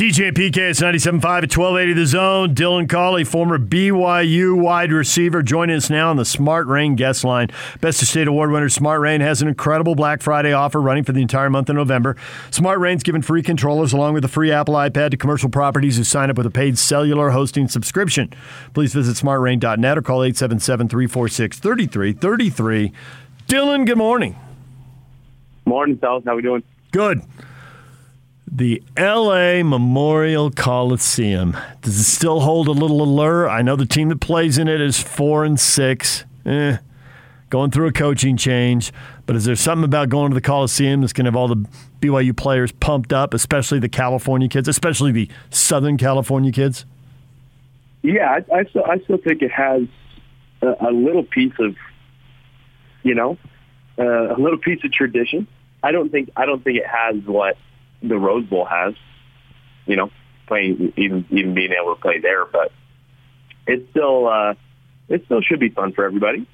DJ PK is 97.5 at 1280 The Zone. Dylan Collie, former BYU wide receiver, joining us now on the Smart Rain guest line. Best of State Award winner Smart Rain has an incredible Black Friday offer running for the entire month of November. Smart Rain's giving free controllers along with a free Apple iPad to commercial properties who sign up with a paid cellular hosting subscription. Please visit smartrain.net or call 877 346 3333. Dylan, good morning. Morning, fellas. How are we doing? Good the LA Memorial Coliseum. Does it still hold a little allure? I know the team that plays in it is four and six. Eh, going through a coaching change. But is there something about going to the Coliseum that's going to have all the BYU players pumped up, especially the California kids, especially the Southern California kids? Yeah, I, I still I still think it has a, a little piece of, you know, uh, a little piece of tradition. I don't think I don't think it has what the Rose Bowl has. You know, playing even even being able to play there, but it still uh, it still should be fun for everybody.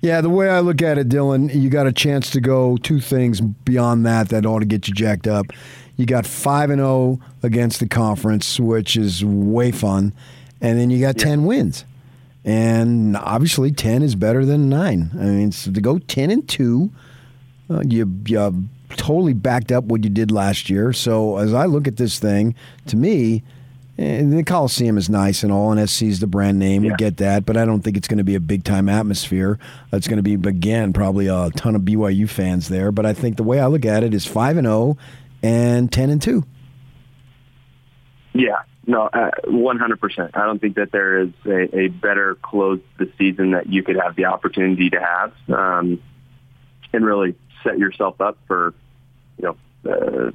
Yeah, the way I look at it, Dylan, you got a chance to go two things beyond that that ought to get you jacked up. You got five and zero oh against the conference, which is way fun, and then you got yeah. ten wins, and obviously ten is better than nine. I mean, so to go ten and two, uh, you you totally backed up what you did last year. So as I look at this thing, to me, eh, the Coliseum is nice and all, and SC is the brand name. Yeah. We get that, but I don't think it's going to be a big time atmosphere. It's going to be again probably a ton of BYU fans there. But I think the way I look at it is five and zero oh and ten and two. Yeah, no, uh, one hundred percent. I don't think that there is a, a better close to the season that you could have the opportunity to have, um, and really set yourself up for you know, uh,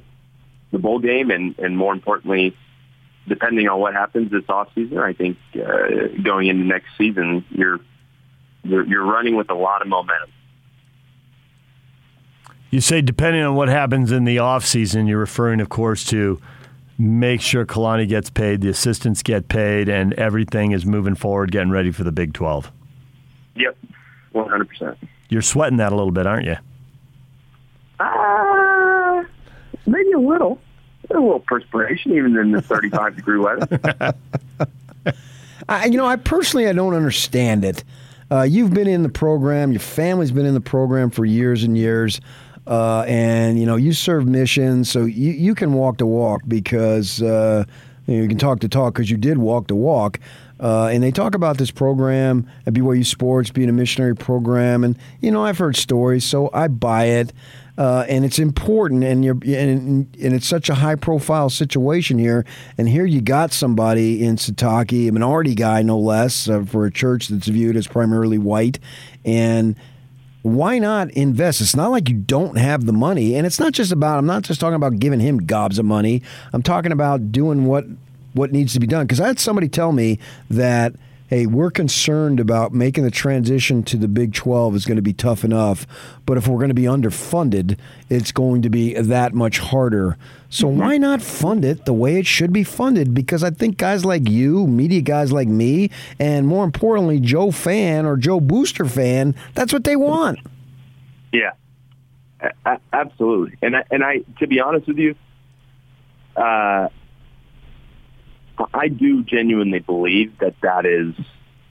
the bowl game and, and more importantly, depending on what happens this off season, I think uh, going into next season, you're, you're you're running with a lot of momentum. You say depending on what happens in the off season, you're referring, of course, to make sure Kalani gets paid, the assistants get paid, and everything is moving forward, getting ready for the Big Twelve. Yep, one hundred percent. You're sweating that a little bit, aren't you? Uh, maybe a little. A little perspiration, even in the 35 degree weather. I, you know, I personally, I don't understand it. Uh, you've been in the program. Your family's been in the program for years and years. Uh, and you know you serve missions, so you, you can walk the walk because uh, you, know, you, can talk the talk because you did walk the walk. Uh, and they talk about this program at BYU Sports being a missionary program, and you know I've heard stories, so I buy it uh, and it's important, and you're and, and it's such a high profile situation here. And here you got somebody in Sitake, a minority guy no less, uh, for a church that's viewed as primarily white, and why not invest? It's not like you don't have the money, and it's not just about. I'm not just talking about giving him gobs of money. I'm talking about doing what what needs to be done. Because I had somebody tell me that hey, we're concerned about making the transition to the Big 12 is going to be tough enough, but if we're going to be underfunded, it's going to be that much harder. So mm-hmm. why not fund it the way it should be funded? Because I think guys like you, media guys like me, and more importantly, Joe fan or Joe Booster fan, that's what they want. Yeah, absolutely. And I, and I, to be honest with you, uh, I do genuinely believe that that is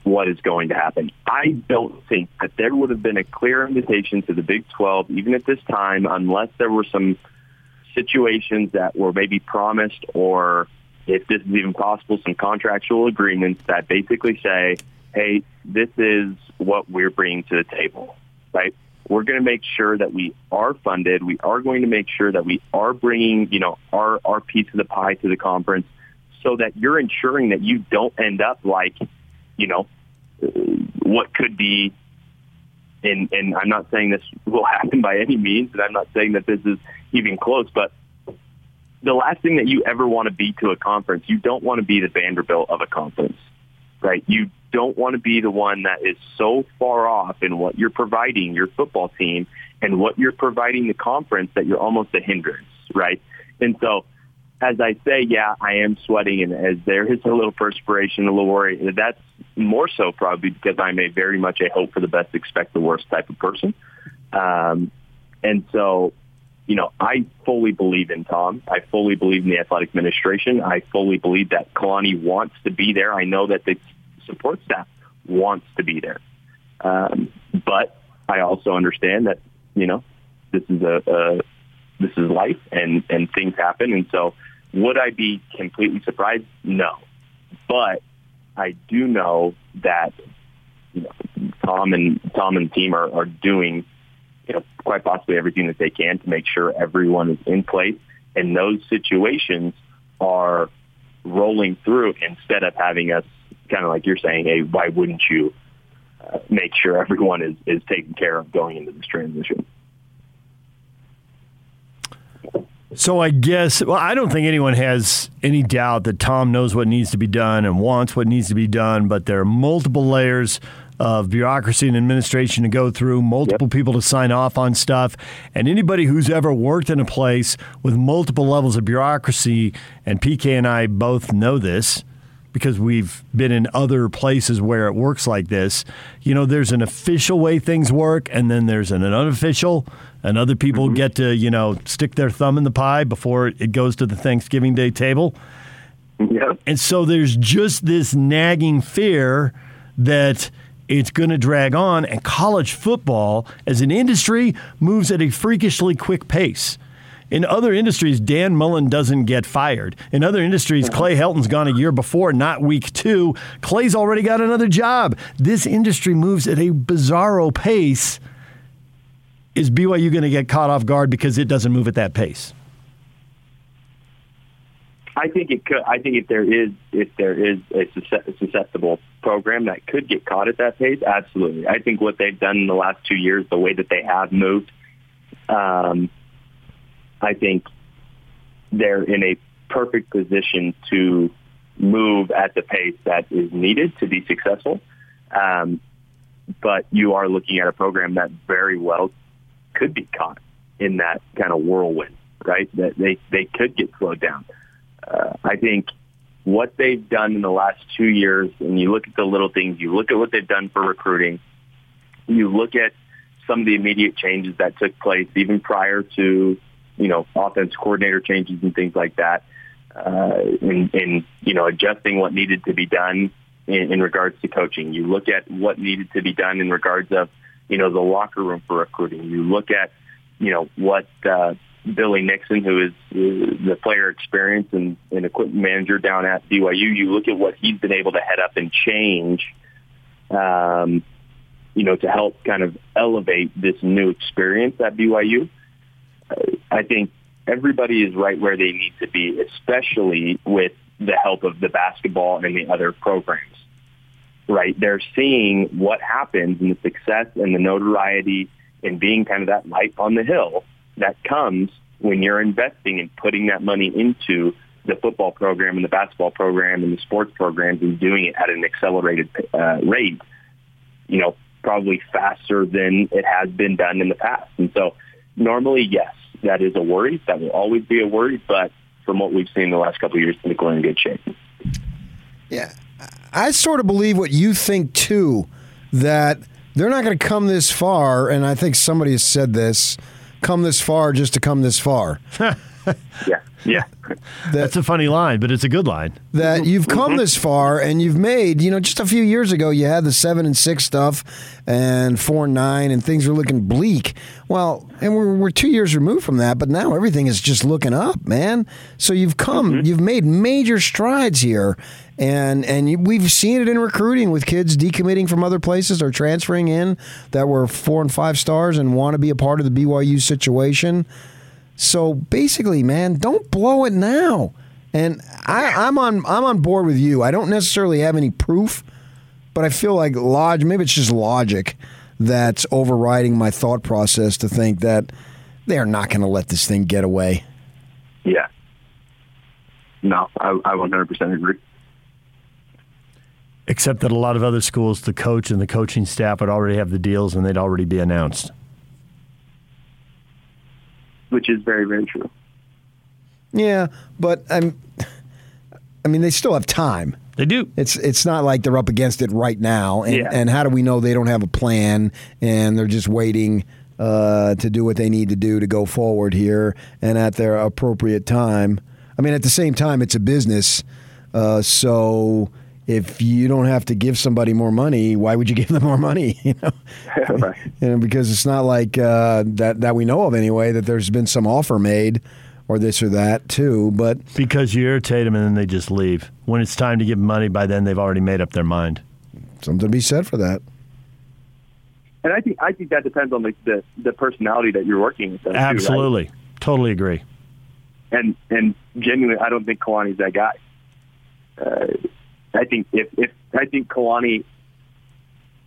what is going to happen. I don't think that there would have been a clear invitation to the Big 12, even at this time, unless there were some situations that were maybe promised or if this is even possible, some contractual agreements that basically say, hey, this is what we're bringing to the table, right? We're going to make sure that we are funded. We are going to make sure that we are bringing, you know, our, our piece of the pie to the conference so that you're ensuring that you don't end up like, you know, what could be, and, and I'm not saying this will happen by any means, and I'm not saying that this is even close, but the last thing that you ever want to be to a conference, you don't want to be the Vanderbilt of a conference, right? You don't want to be the one that is so far off in what you're providing your football team and what you're providing the conference that you're almost a hindrance, right? And so as I say, yeah, I am sweating, and as there is a little perspiration, a little worry. That's more so probably because I'm a very much a hope for the best, expect the worst type of person. Um, and so, you know, I fully believe in Tom. I fully believe in the athletic administration. I fully believe that Kalani wants to be there. I know that the support staff wants to be there. Um, but I also understand that, you know, this is a, a this is life and, and things happen. And so would I be completely surprised? No. But I do know that you know, Tom and Tom and team are, are doing, you know, quite possibly everything that they can to make sure everyone is in place. And those situations are rolling through instead of having us kind of like you're saying, hey, why wouldn't you uh, make sure everyone is, is taken care of going into this transition? So I guess, well, I don't think anyone has any doubt that Tom knows what needs to be done and wants what needs to be done, but there are multiple layers of bureaucracy and administration to go through, multiple yep. people to sign off on stuff. And anybody who's ever worked in a place with multiple levels of bureaucracy, and PK and I both know this, because we've been in other places where it works like this. You know, there's an official way things work, and then there's an unofficial, and other people mm-hmm. get to, you know, stick their thumb in the pie before it goes to the Thanksgiving Day table. Yeah. And so there's just this nagging fear that it's going to drag on, and college football as an industry moves at a freakishly quick pace. In other industries, Dan Mullen doesn't get fired. In other industries, uh-huh. Clay Helton's gone a year before, not week two. Clay's already got another job. This industry moves at a bizarro pace. Is BYU going to get caught off guard because it doesn't move at that pace? I think it could. I think if there is if there is a susceptible program that could get caught at that pace, absolutely. I think what they've done in the last two years, the way that they have moved, um, I think they're in a perfect position to move at the pace that is needed to be successful. Um, but you are looking at a program that very well could be caught in that kind of whirlwind, right? That they, they could get slowed down. Uh, I think what they've done in the last two years, and you look at the little things, you look at what they've done for recruiting, you look at some of the immediate changes that took place even prior to you know, offense coordinator changes and things like that, uh, in, in, you know, adjusting what needed to be done in, in regards to coaching. You look at what needed to be done in regards of, you know, the locker room for recruiting. You look at, you know, what, uh, Billy Nixon, who is uh, the player experience and, and equipment manager down at BYU, you look at what he's been able to head up and change, um, you know, to help kind of elevate this new experience at BYU. I think everybody is right where they need to be, especially with the help of the basketball and the other programs. Right? They're seeing what happens and the success and the notoriety and being kind of that light on the hill that comes when you're investing and putting that money into the football program and the basketball program and the sports programs and doing it at an accelerated uh, rate, you know, probably faster than it has been done in the past. And so normally, yes, that is a worry. That will always be a worry. But from what we've seen in the last couple of years, I think we're in good shape. Yeah, I sort of believe what you think too. That they're not going to come this far, and I think somebody has said this: come this far just to come this far. yeah. Yeah. That, That's a funny line, but it's a good line. That you've come this far and you've made, you know, just a few years ago, you had the seven and six stuff and four and nine, and things were looking bleak. Well, and we're, we're two years removed from that, but now everything is just looking up, man. So you've come, mm-hmm. you've made major strides here. And and you, we've seen it in recruiting with kids decommitting from other places or transferring in that were four and five stars and want to be a part of the BYU situation. So basically, man, don't blow it now. And I, am on I'm on board with you. I don't necessarily have any proof, but I feel like log maybe it's just logic that's overriding my thought process to think that they are not going to let this thing get away. Yeah. No, I, I 100% agree. Except that a lot of other schools, the coach and the coaching staff would already have the deals and they'd already be announced which is very, very true. Yeah, but I'm. I mean, they still have time. They do. It's it's not like they're up against it right now. And, yeah. and how do we know they don't have a plan and they're just waiting uh, to do what they need to do to go forward here and at their appropriate time. I mean, at the same time, it's a business, uh, so if you don't have to give somebody more money, why would you give them more money? You know, right. and because it's not like uh, that that we know of anyway that there's been some offer made or this or that too. But because you irritate them and then they just leave. When it's time to give money, by then they've already made up their mind. Something to be said for that. And I think I think that depends on the the, the personality that you're working with. Absolutely, too, right? totally agree. And and genuinely, I don't think Kalani's that guy. Uh, I think if if I think Kalani,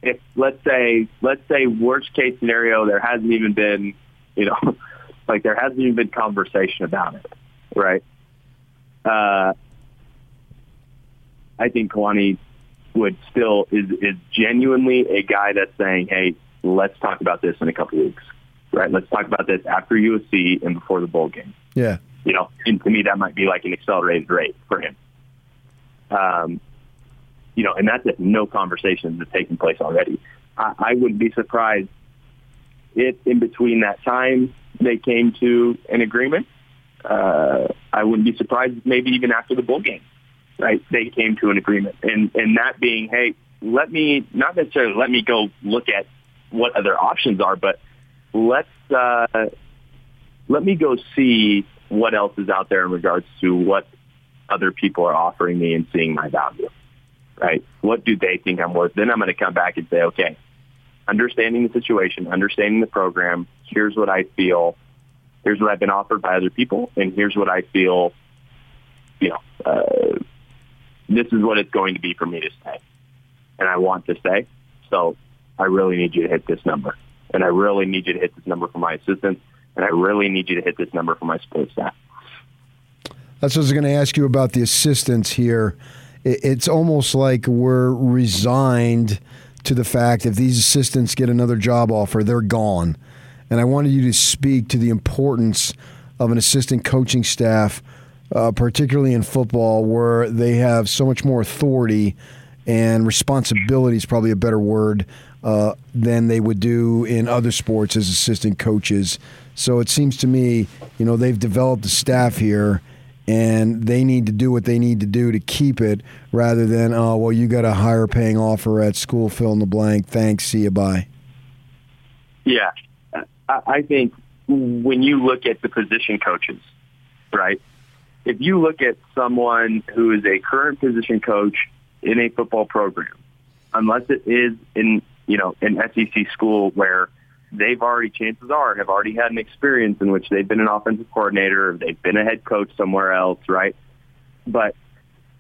if let's say let's say worst case scenario, there hasn't even been, you know, like there hasn't even been conversation about it, right? Uh, I think Kalani would still is is genuinely a guy that's saying, "Hey, let's talk about this in a couple weeks, right? Let's talk about this after USC and before the bowl game." Yeah, you know, and to me that might be like an accelerated rate for him. Um, you know, and that's if no conversations have taken place already. I, I wouldn't be surprised if in between that time they came to an agreement. Uh, I wouldn't be surprised maybe even after the bowl game, right? They came to an agreement, and and that being, hey, let me not necessarily let me go look at what other options are, but let's uh, let me go see what else is out there in regards to what other people are offering me and seeing my value, right? What do they think I'm worth? Then I'm going to come back and say, okay, understanding the situation, understanding the program, here's what I feel, here's what I've been offered by other people, and here's what I feel, you know, uh, this is what it's going to be for me to stay. And I want to stay. So I really need you to hit this number. And I really need you to hit this number for my assistants. And I really need you to hit this number for my support staff. That's what I was going to ask you about the assistants here. It's almost like we're resigned to the fact if these assistants get another job offer, they're gone. And I wanted you to speak to the importance of an assistant coaching staff, uh, particularly in football, where they have so much more authority and responsibility is probably a better word uh, than they would do in other sports as assistant coaches. So it seems to me, you know, they've developed a staff here and they need to do what they need to do to keep it rather than oh well you got a higher paying offer at school fill in the blank thanks see you bye. Yeah. I think when you look at the position coaches right if you look at someone who is a current position coach in a football program unless it is in you know an sec school where they've already, chances are, have already had an experience in which they've been an offensive coordinator, they've been a head coach somewhere else, right? But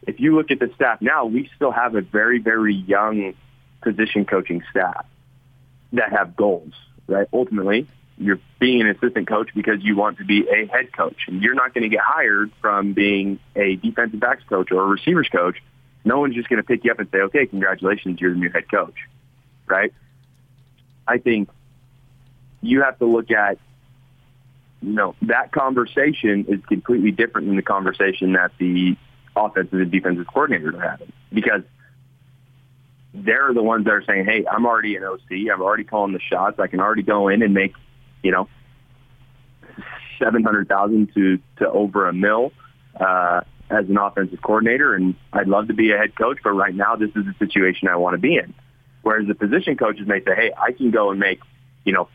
if you look at the staff now, we still have a very, very young position coaching staff that have goals, right? Ultimately, you're being an assistant coach because you want to be a head coach, and you're not going to get hired from being a defensive backs coach or a receivers coach. No one's just going to pick you up and say, "Okay, congratulations, you're the new head coach," right? I think you have to look at, you know, that conversation is completely different than the conversation that the offensive and defensive coordinators are having because they're the ones that are saying, hey, I'm already an OC. I'm already calling the shots. I can already go in and make, you know, 700,000 to, to over a mil, uh, as an offensive coordinator. And I'd love to be a head coach, but right now this is the situation I want to be in. Whereas the position coaches may say, hey, I can go and make, you know,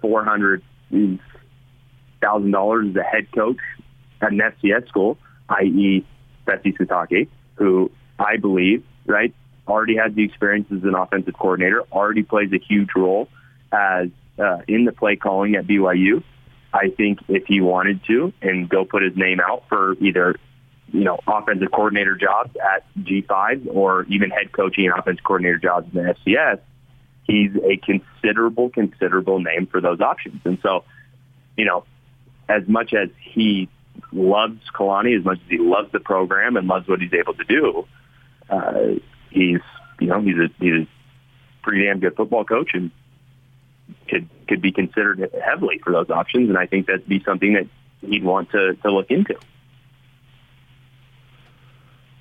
four hundred thousand dollars as a head coach at an FCS school, i.e., Fesi Sitake, who I believe, right, already has the experience as an offensive coordinator, already plays a huge role as uh, in the play calling at BYU. I think if he wanted to and go put his name out for either, you know, offensive coordinator jobs at G5 or even head coaching and offensive coordinator jobs in the FCS, he's a considerable, considerable name for those options. And so, you know, as much as he loves Kalani, as much as he loves the program and loves what he's able to do, uh, he's, you know, he's a, he's a pretty damn good football coach and could, could be considered heavily for those options. And I think that'd be something that he'd want to, to look into.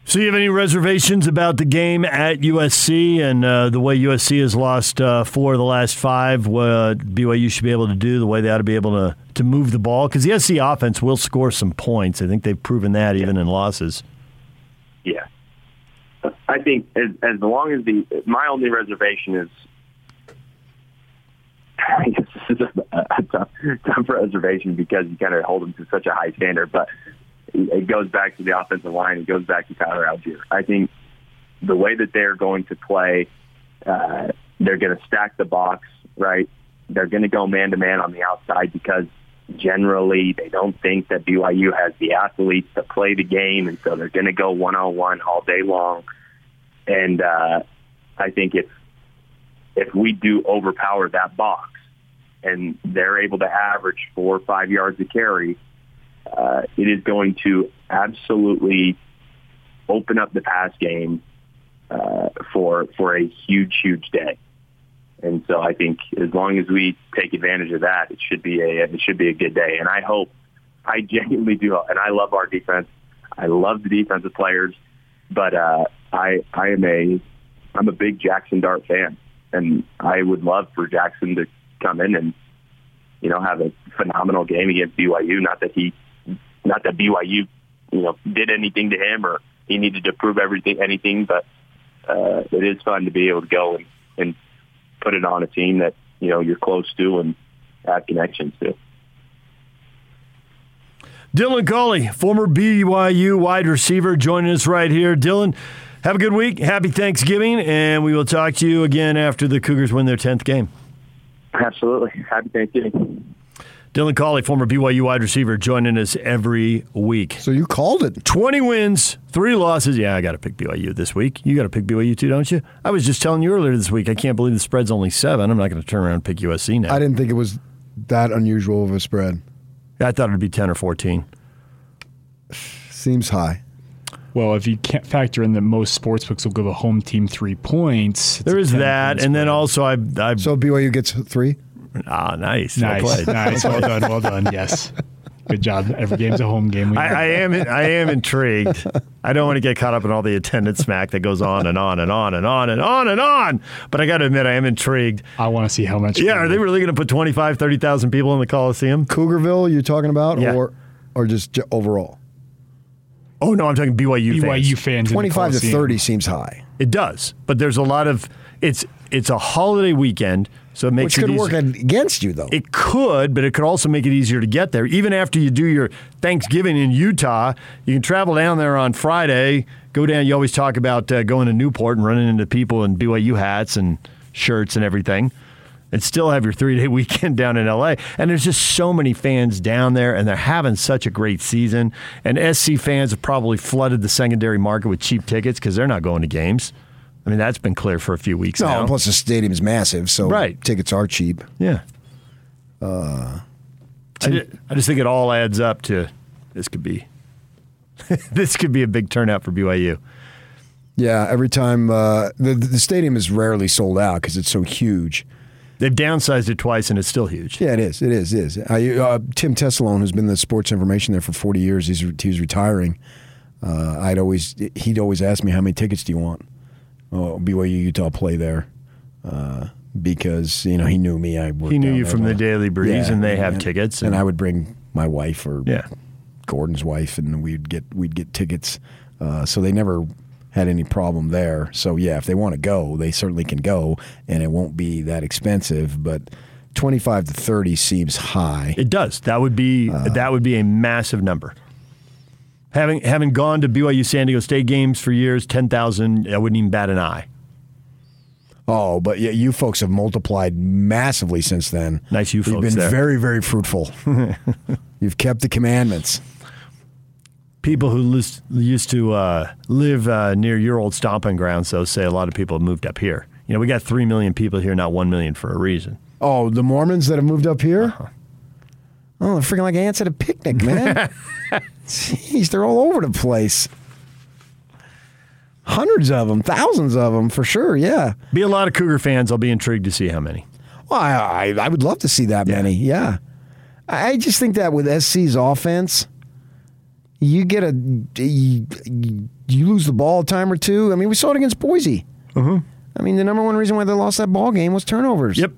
So, you have any reservations about the game at USC and uh, the way USC has lost uh, four of the last five? What BYU should be able to do, the way they ought to be able to, to move the ball? Because the SC offense will score some points. I think they've proven that even in losses. Yeah. I think as, as long as the my only reservation is I guess this is a, a tough, tough reservation because you kind of hold them to such a high standard, but it goes back to the offensive line. It goes back to Tyler Allgeier. I think the way that they're going to play, uh, they're going to stack the box, right? They're going to go man to man on the outside because generally they don't think that BYU has the athletes to play the game, and so they're going to go one on one all day long. And uh, I think if if we do overpower that box, and they're able to average four or five yards a carry, uh, it is going to absolutely open up the pass game uh, for for a huge, huge day. And so I think as long as we take advantage of that, it should be a it should be a good day. And I hope, I genuinely do, and I love our defense. I love the defensive players, but uh, I I am a I'm a big Jackson Dart fan, and I would love for Jackson to come in and you know have a phenomenal game against BYU. Not that he not that BYU, you know, did anything to him or he needed to prove everything, anything, but uh, it is fun to be able to go and, and put it on a team that, you know, you're close to and have connections to. Dylan Collie, former BYU wide receiver, joining us right here. Dylan, have a good week. Happy Thanksgiving, and we will talk to you again after the Cougars win their 10th game. Absolutely. Happy Thanksgiving. Dylan Collie, former BYU wide receiver, joining us every week. So you called it. 20 wins, three losses. Yeah, I got to pick BYU this week. You got to pick BYU too, don't you? I was just telling you earlier this week, I can't believe the spread's only seven. I'm not going to turn around and pick USC now. I didn't think it was that unusual of a spread. I thought it'd be 10 or 14. Seems high. Well, if you can't factor in that most sportsbooks will give a home team three points, there is that, and then also I. I so BYU gets three. Ah, nice. Nice. Well nice. Well done. Well done. Yes. Good job. Every game's a home game. I, I, am. I am intrigued. I don't want to get caught up in all the attendance smack that goes on and on and on and on and on and on. But I got to admit, I am intrigued. I want to see how much. Yeah, are they really going to put 25, 30,000 people in the Coliseum? Cougarville, you're talking about, Yeah. or or just j- overall? Oh no, I'm talking BYU, fans. BYU fans. fans. Twenty-five to thirty seems high, It does, but there's a lot of it's it's a holiday weekend, so it makes which it could work against you though. It could, but it could also make it easier to get there. Even after you do your Thanksgiving in Utah, you can travel down there on Friday. Go down. You always talk about uh, going to Newport and running into people in BYU hats and shirts and everything, and still have your three day weekend down in LA. And there's just so many fans down there, and they're having such a great season. And SC fans have probably flooded the secondary market with cheap tickets because they're not going to games. I mean, that's been clear for a few weeks no, now. plus the stadium's massive, so Right. tickets are cheap. Yeah. I, ju- I just think it all adds up to this could be this could be a big turnout for BYU. Yeah, every time uh, the the stadium is rarely sold out because it's so huge. They've downsized it twice and it's still huge. Yeah, it is. It is. It is. I, uh, Tim Tessalone, who's been the sports information there for 40 years, he's he's retiring. Uh, I'd always he'd always ask me how many tickets do you want? Oh, BYU Utah play there uh, because you know he knew me. I He knew you from the. Daily Breeze, Yeah, and they have yeah. tickets. and I would bring my wife or yeah, Gordon's wife, and we'd get we'd get tickets. Uh, so they never had any problem there. So yeah, if they want to go, they certainly can go, and it won't be that expensive. But twenty five to thirty seems high. it does. That would be Uh. that would be a massive number. Having having gone to BYU San Diego State games for years, ten thousand, I wouldn't even bat an eye. Oh, but yeah, you folks have multiplied massively since then. Nice you You've been there. very, very fruitful. You've kept the commandments. People who used to uh, live uh, near your old stomping grounds, though, say a lot of people have moved up here. You know, we got three million people here, not one million for a reason. Oh, the Mormons that have moved up here? Uh-huh. Oh, they're freaking like ants at a picnic, man. Jeez, they're all over the place. Hundreds of them, thousands of them, for sure. Yeah. Be a lot of Cougar fans. I'll be intrigued to see how many. Well, I, I, I would love to see that many. Yeah. I just think that with SC's offense, you get a you, you lose the ball a time or two. I mean, we saw it against Boise. Mm-hmm. I mean, the number one reason why they lost that ball game was turnovers. Yep.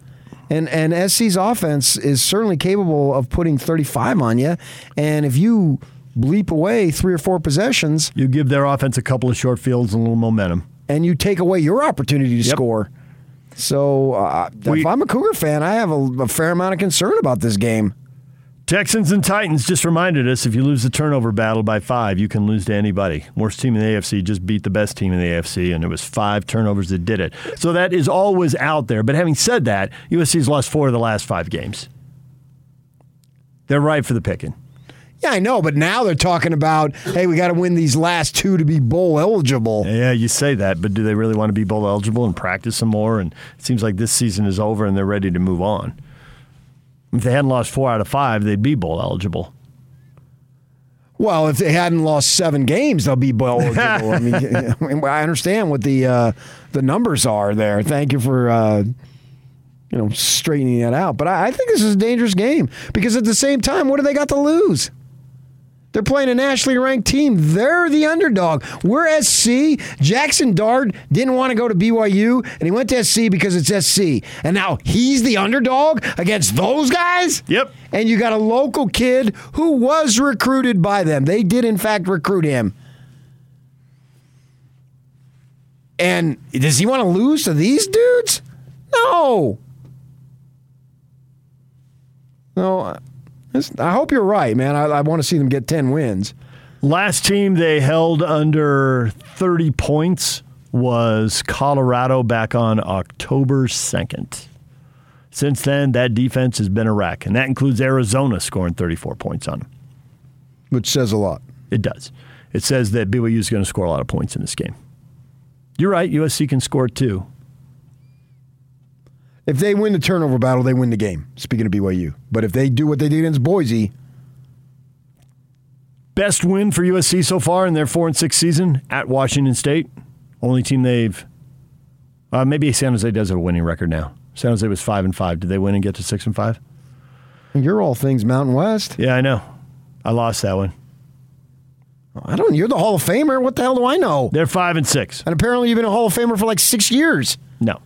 And and SC's offense is certainly capable of putting 35 on you. And if you bleep away three or four possessions You give their offense a couple of short fields and a little momentum. and you take away your opportunity to Yep. score. So uh, We- if I'm a Cougar fan, I have a, a fair amount of concern about this game. Texans and Titans just reminded us if you lose the turnover battle by five, you can lose to anybody. Worst team in the AFC just beat the best team in the AFC, and it was five turnovers that did it. So that is always out there. But having said that, USC's lost four of the last five games. They're right for the picking. Yeah, I know, but now they're talking about, hey, we got to win these last two to be bowl eligible. Yeah, you say that, but do they really want to be bowl eligible and practice some more? And it seems like this season is over and they're ready to move on. If they hadn't lost four out of five, they'd be bowl eligible. Well, if they hadn't lost seven games, they'll be bowl eligible. I mean, I understand what the uh, the numbers are there. Thank you for uh, you know straightening that out. But I, I think this is a dangerous game because at the same time, what do they got to lose? They're playing a nationally ranked team. They're the underdog. We're SC. Jackson Dart didn't want to go to BYU, and he went to SC because it's SC. And now he's the underdog against those guys? Yep. And you got a local kid who was recruited by them. They did, in fact, recruit him. And does he want to lose to these dudes? No. No. I hope you're right, man. I, I want to see them get 10 wins. Last team they held under 30 points was Colorado back on October 2nd. Since then, that defense has been a wreck, and that includes Arizona scoring 34 points on them. Which says a lot. It does. It says that BYU is going to score a lot of points in this game. You're right, USC can score too. If they win the turnover battle, they win the game. Speaking of BYU. But if they do what they did against Boise, Best win for USC so far in their 4 and 6 season at Washington State. Only team they've uh, maybe San Jose does have a winning record now. San Jose was 5 and 5. Did they win and get to 6 and 5? you're all things Mountain West. Yeah, I know. I lost that one. I don't. You're the Hall of Famer. What the hell do I know? They're 5 and 6. And apparently, you've been a Hall of Famer for like six years. No.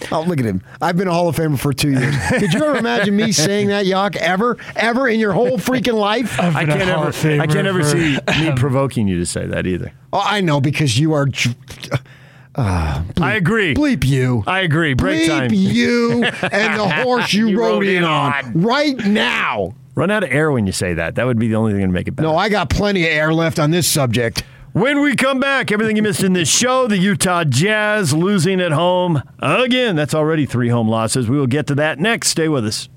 Like 2. Oh, look at him. I've been a Hall of Famer for two years. Could you ever imagine me saying that, Yock, ever? Ever in your whole freaking life? I've I been a can't ever of I can't ever see me provoking you to say that either. Oh, I know because you are. Uh, I agree. Bleep you. I agree. Break Bleep time. you and the horse you, You rode, rode in in on. on. right now. Run out of air when you say that. That would be the only thing to make it better. No, I got plenty of air left on this subject. When we come back, everything you missed in this show, the Utah Jazz losing at home again. That's already three home losses. We will get to that next. Stay with us.